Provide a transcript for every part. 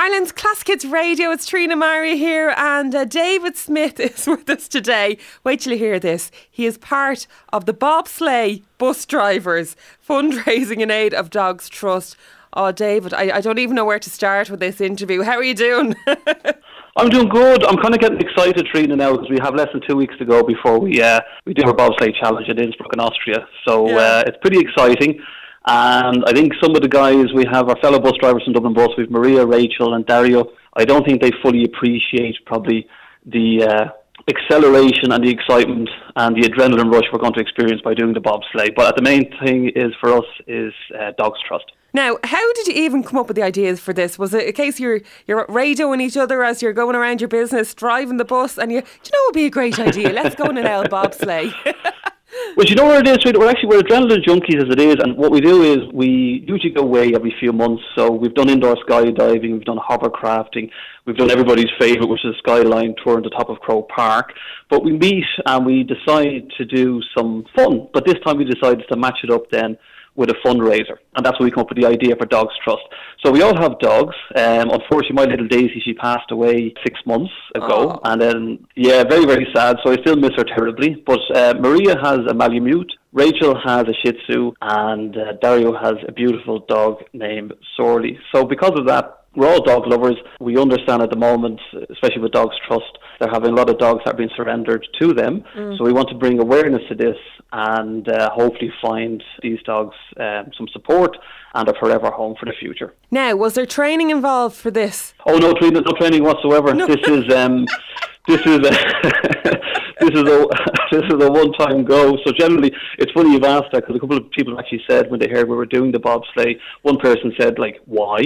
Ireland's Classic Hits Radio. It's Trina Maria here, and uh, David Smith is with us today. Wait till you hear this. He is part of the bobsleigh bus drivers fundraising in aid of Dogs Trust. Oh, David, I, I don't even know where to start with this interview. How are you doing? I'm doing good. I'm kind of getting excited, Trina, now because we have less than two weeks to go before we uh, we do our bobsleigh challenge in Innsbruck in Austria. So Yeah. uh, it's pretty exciting. And I think some of the guys we have our fellow bus drivers from Dublin Bus. We've Maria, Rachael, and Dario. I don't think they fully appreciate probably the uh, acceleration and the excitement and the adrenaline rush we're going to experience by doing the bobsleigh. But the main thing is for us is uh, Dogs Trust. now, how did you even come up with the ideas for this? Was it a case you're you're radioing each other as you're going around your business, driving the bus, and you, do you know, it would be a great idea. Let's go on an L bobsleigh. Well, you know what it is? We're actually we're adrenaline junkies as it is, and what we do is we usually go away every few months. So we've done indoor skydiving, we've done hovercrafting, we've done everybody's favourite, which is a skyline tour on the top of Croke Park. But we meet and we decide to do some fun. But this time we decided to match it up then with a fundraiser, and that's where we come up with the idea for Dogs Trust. So we all have dogs. Um, unfortunately, my little Daisy she passed away six months ago, Oh. and then yeah, very very sad. So I still miss her terribly. But uh, Maria has a Malamute. Rachael has a Shih Tzu, and uh, Dario has a beautiful dog named Sorley. So because of that, we're all dog lovers. We understand at the moment, especially with Dogs Trust, they're having a lot of dogs that are being surrendered to them. So we want to bring awareness to this and uh, hopefully find these dogs um, some support and a forever home for the future. now, was there training involved for this? Oh no, training, no training whatsoever. This is um, this is a, this is a this is a one time go. So generally, it's funny you've asked that because a couple of people actually said when they heard we were doing the bobsleigh, one person said like, "Why?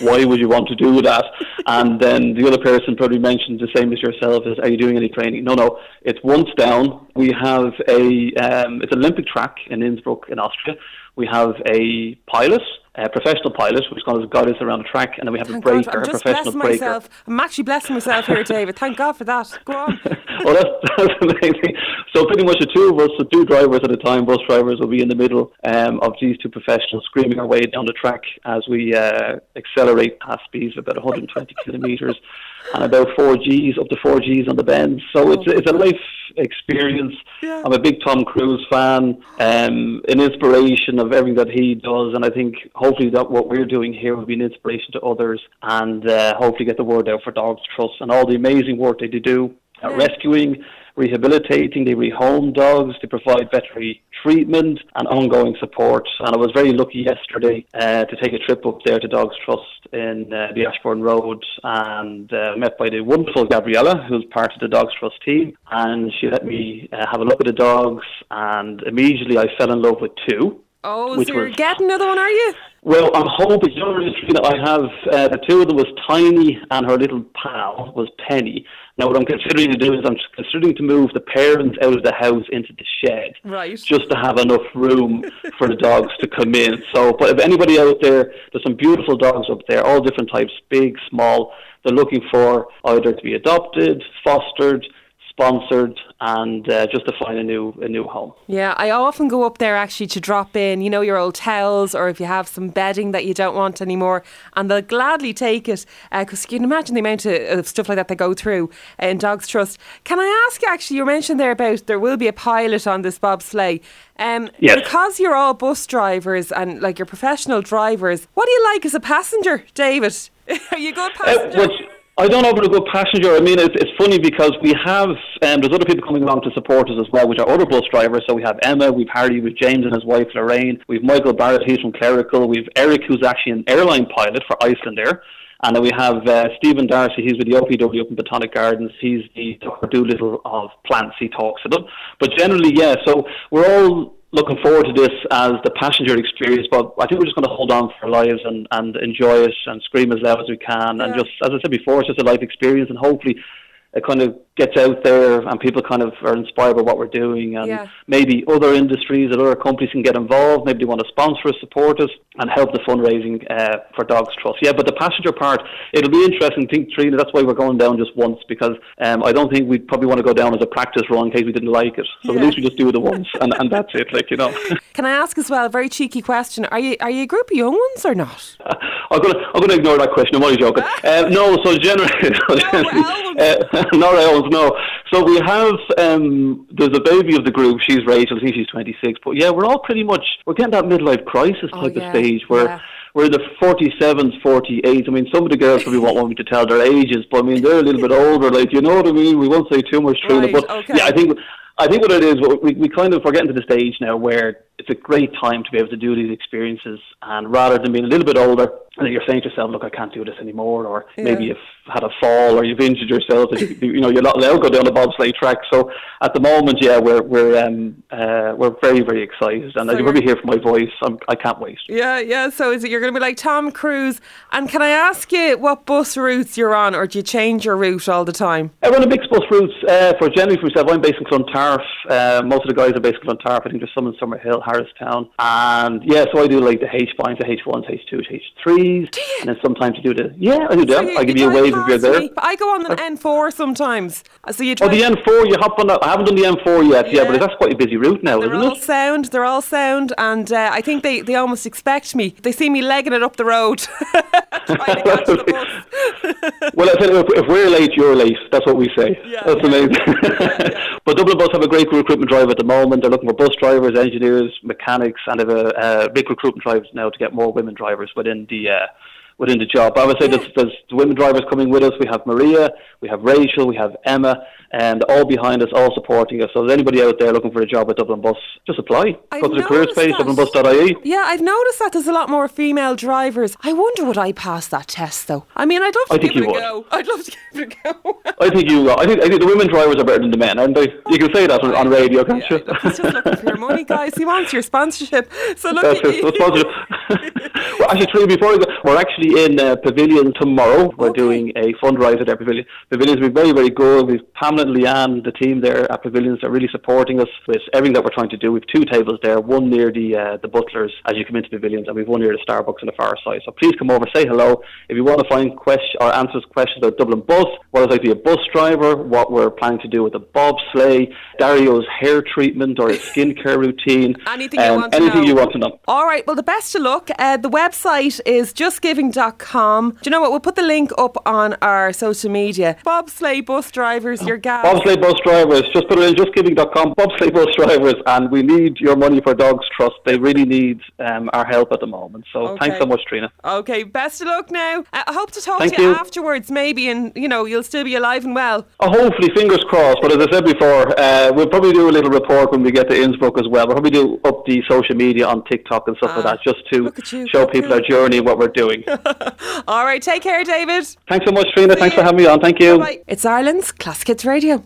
Why would you want to do that?" And then the other person probably mentioned the same as yourself: "Is are you doing any training?" No, no. It's once down. We have a um, it's an Olympic track in Innsbruck in Austria. We have a pilot. A professional pilot, who's going to guide us around the track, and then we have Thank a breaker, God, I'm a professional blessing breaker. myself. I'm actually blessing myself here, David. Thank God for that. Go on. well, that's, that's amazing. So pretty much the two of us, the two drivers at a time, bus drivers, will be in the middle um, of these two professionals screaming our way down the track as we uh, accelerate past speeds of about 120 kilometres and about 4 Gs, up to 4 Gs on the bends. So it's, it's a life experience. Yeah. I'm a big Tom Cruise fan, um, an inspiration of everything that he does, and I think hopefully that what we're doing here will be an inspiration to others and uh, hopefully get the word out for Dogs Trust and all the amazing work they do at rescuing, rehabilitating, they rehome dogs, they provide veterinary treatment and ongoing support. And I was very lucky yesterday uh, to take a trip up there to Dogs Trust in uh, the Ashbourne Road and uh, met by the wonderful Gabriella, who's part of the Dogs Trust team. And she let me uh, have a look at the dogs, and immediately I fell in love with two. Oh, so you're was- getting another one, are you? Well, I'm hoping, you know, Trina, I have, uh, the two of them was Tiny and her little pal was Penny. Now, what I'm considering to do is I'm considering to move the parents out of the house into the shed. Right. Just to have enough room for the dogs to come in. So, but if anybody out there, there's some beautiful dogs up there, all different types, big, small. They're looking for either to be adopted, fostered, sponsored, and uh, just to find a new a new home. Yeah, I often go up there actually to drop in, you know, your old towels or if you have some bedding that you don't want anymore, and they'll gladly take it because you can imagine the amount of, of stuff like that they go through in Dogs Trust. Can I ask actually, you mentioned there about there will be a pilot on this bobsleigh. Um, Yes. Because you're all bus drivers and like you're professional drivers, what do you like as a passenger, David? Are you a good Uh, passenger? well, I don't know about a good passenger. I mean, it's, it's funny because we have, um, there's other people coming along to support us as well, which are other bus drivers. So we have Emma, we've Harry, we've James and his wife Lorraine, we've Michael Barrett, he's from Clerical, we've Eric, who's actually an airline pilot for Icelandair. And then we have uh, Stephen Darcy, he's with the OPW up in Botanic Gardens. He's the Dr. Doolittle of plants, he talks to them. But generally, yeah, so we're all looking forward to this as the passenger experience, but I think we're just going to hold on for our lives and, and enjoy it and scream as loud as we can. And just, as I said before, it's just a life experience and hopefully it kind of gets out there and people kind of are inspired by what we're doing and Yeah. maybe other industries and other companies can get involved. Maybe they want to sponsor us, support us and help the fundraising uh, for Dogs Trust. Yeah, but the passenger part, it'll be interesting. I think, Trina, that's why we're going down just once because um, I don't think we'd probably want to go down as a practice run in case we didn't like it. So Yeah. at least we just do it once and, and that's it, like, you know. Can I ask as well, a very cheeky question, are you are you a group of young ones or not? I'm gonna I'm gonna ignore that question. I'm only joking. Uh, no, so generally, so generally uh, not Elms, no. So we have um, there's a baby of the group. She's Rachael. I think she's 26. But yeah, we're all pretty much we're getting that midlife crisis Oh, type yeah, of stage where. yeah. We're in the 47s, 48s. I mean, some of the girls probably won't want me to tell their ages, but I mean, they're a little bit older. Like, you know what I mean? We won't say too much, Trina. Right, but okay. yeah, I think I think what it is, we, we kind of we're getting to the stage now where it's a great time to be able to do these experiences, and rather than being a little bit older, and you're saying to yourself, "Look, I can't do this anymore," or maybe Yeah. Had a fall or you've injured yourself, you, you know you're not allowed to go down the bobsleigh track. So at the moment, yeah, we're we're um, uh, we're very very excited, and So as you probably hear from my voice, I'm, I can't wait. Yeah, yeah. So is it you're going to be like Tom Cruise? And can I ask you what bus routes you're on, or do you change your route all the time? I run a mixed bus routes uh, for generally for myself. I'm based in Clontarf. Uh, most of the guys are based in Clontarf. I think there's some in Summerhill, Harristown. And yeah, so I do like the H binds, the H1s, H2s, H3s. And then sometimes you do the, yeah, I do them. So I give you a wave if you're there. me. I go on the N4 sometimes. Uh, So you Oh, the N4, you hop on that. I haven't done the N4 yet, yeah, Yeah. but that's quite a busy route now, They're isn't all it? sound. They're all sound, and uh, I think they, they almost expect me. They see me legging it up the road, trying to catch the. Well, if, if we're late, you're late. That's what we say. Yeah, That's yeah. amazing. but Dublin Bus have a great recruitment drive at the moment. They're looking for bus drivers, engineers, mechanics, and have a, a big recruitment drive now to get more women drivers within the uh, within the job. I would say there's, there's women drivers coming with us. We have Maria, we have Rachael, we have Emma, and all behind us, all supporting us. So, there's anybody out there looking for a job at Dublin Bus, just apply. I've Go to the page, that. dublinbus.ie. Yeah, I've noticed that there's a lot more female drivers. I wonder would I pass that test though? I mean, I'd love to I think it you a would. go. I'd love to give it a go. I think you. I think I think the women drivers are better than the men, aren't they? You can say that on, on radio, can't Yeah, you? he's just looking for your money, guys. He wants your sponsorship. So look That's at it. positive. well, actually, Trina, before we go, we're actually in uh, Pavilion tomorrow. We're Okay. doing a fundraiser at Pavilion. Pavilion's been very, very good. We've Pamela and Leanne, the team there at Pavilions, are really supporting us with everything that we're trying to do. We've two tables there, one near the uh, the Butlers as you come into Pavilions, and we've one near the Starbucks on the far side. So please come over, say hello. If you want to find question or answers questions about Dublin Bus, what it's like to be a bus driver, what we're planning to do with the bobsleigh, Dario's hair treatment or his skincare routine, Anything you um, want to anything know. you want to know. All right, well, the best of luck. Uh, the website is justgiving.com. Do you know what? We'll put the link up on our social media. Bobsleigh bus drivers, your gas. Bobsleigh bus drivers, just put it in justgiving.com, bobsleigh bus drivers, and we need your money for Dogs Trust. They really need um, our help at the moment. So Okay. thanks so much, Trina. Okay, best of luck now. Uh, I hope to talk Thank to you, you. afterwards, maybe, and you know you'll still be alive and well. Oh, hopefully, fingers crossed. But as I said before, uh, we'll probably do a little report when we get to Innsbruck as well. We'll probably do up the social media on TikTok and stuff like Ah, that, just to look at you, show people our journey and what we're doing. All right, take care, David. thanks so much, Trina. Thanks for having me on. Thank you. Bye. It's Ireland's Classic Hits Radio.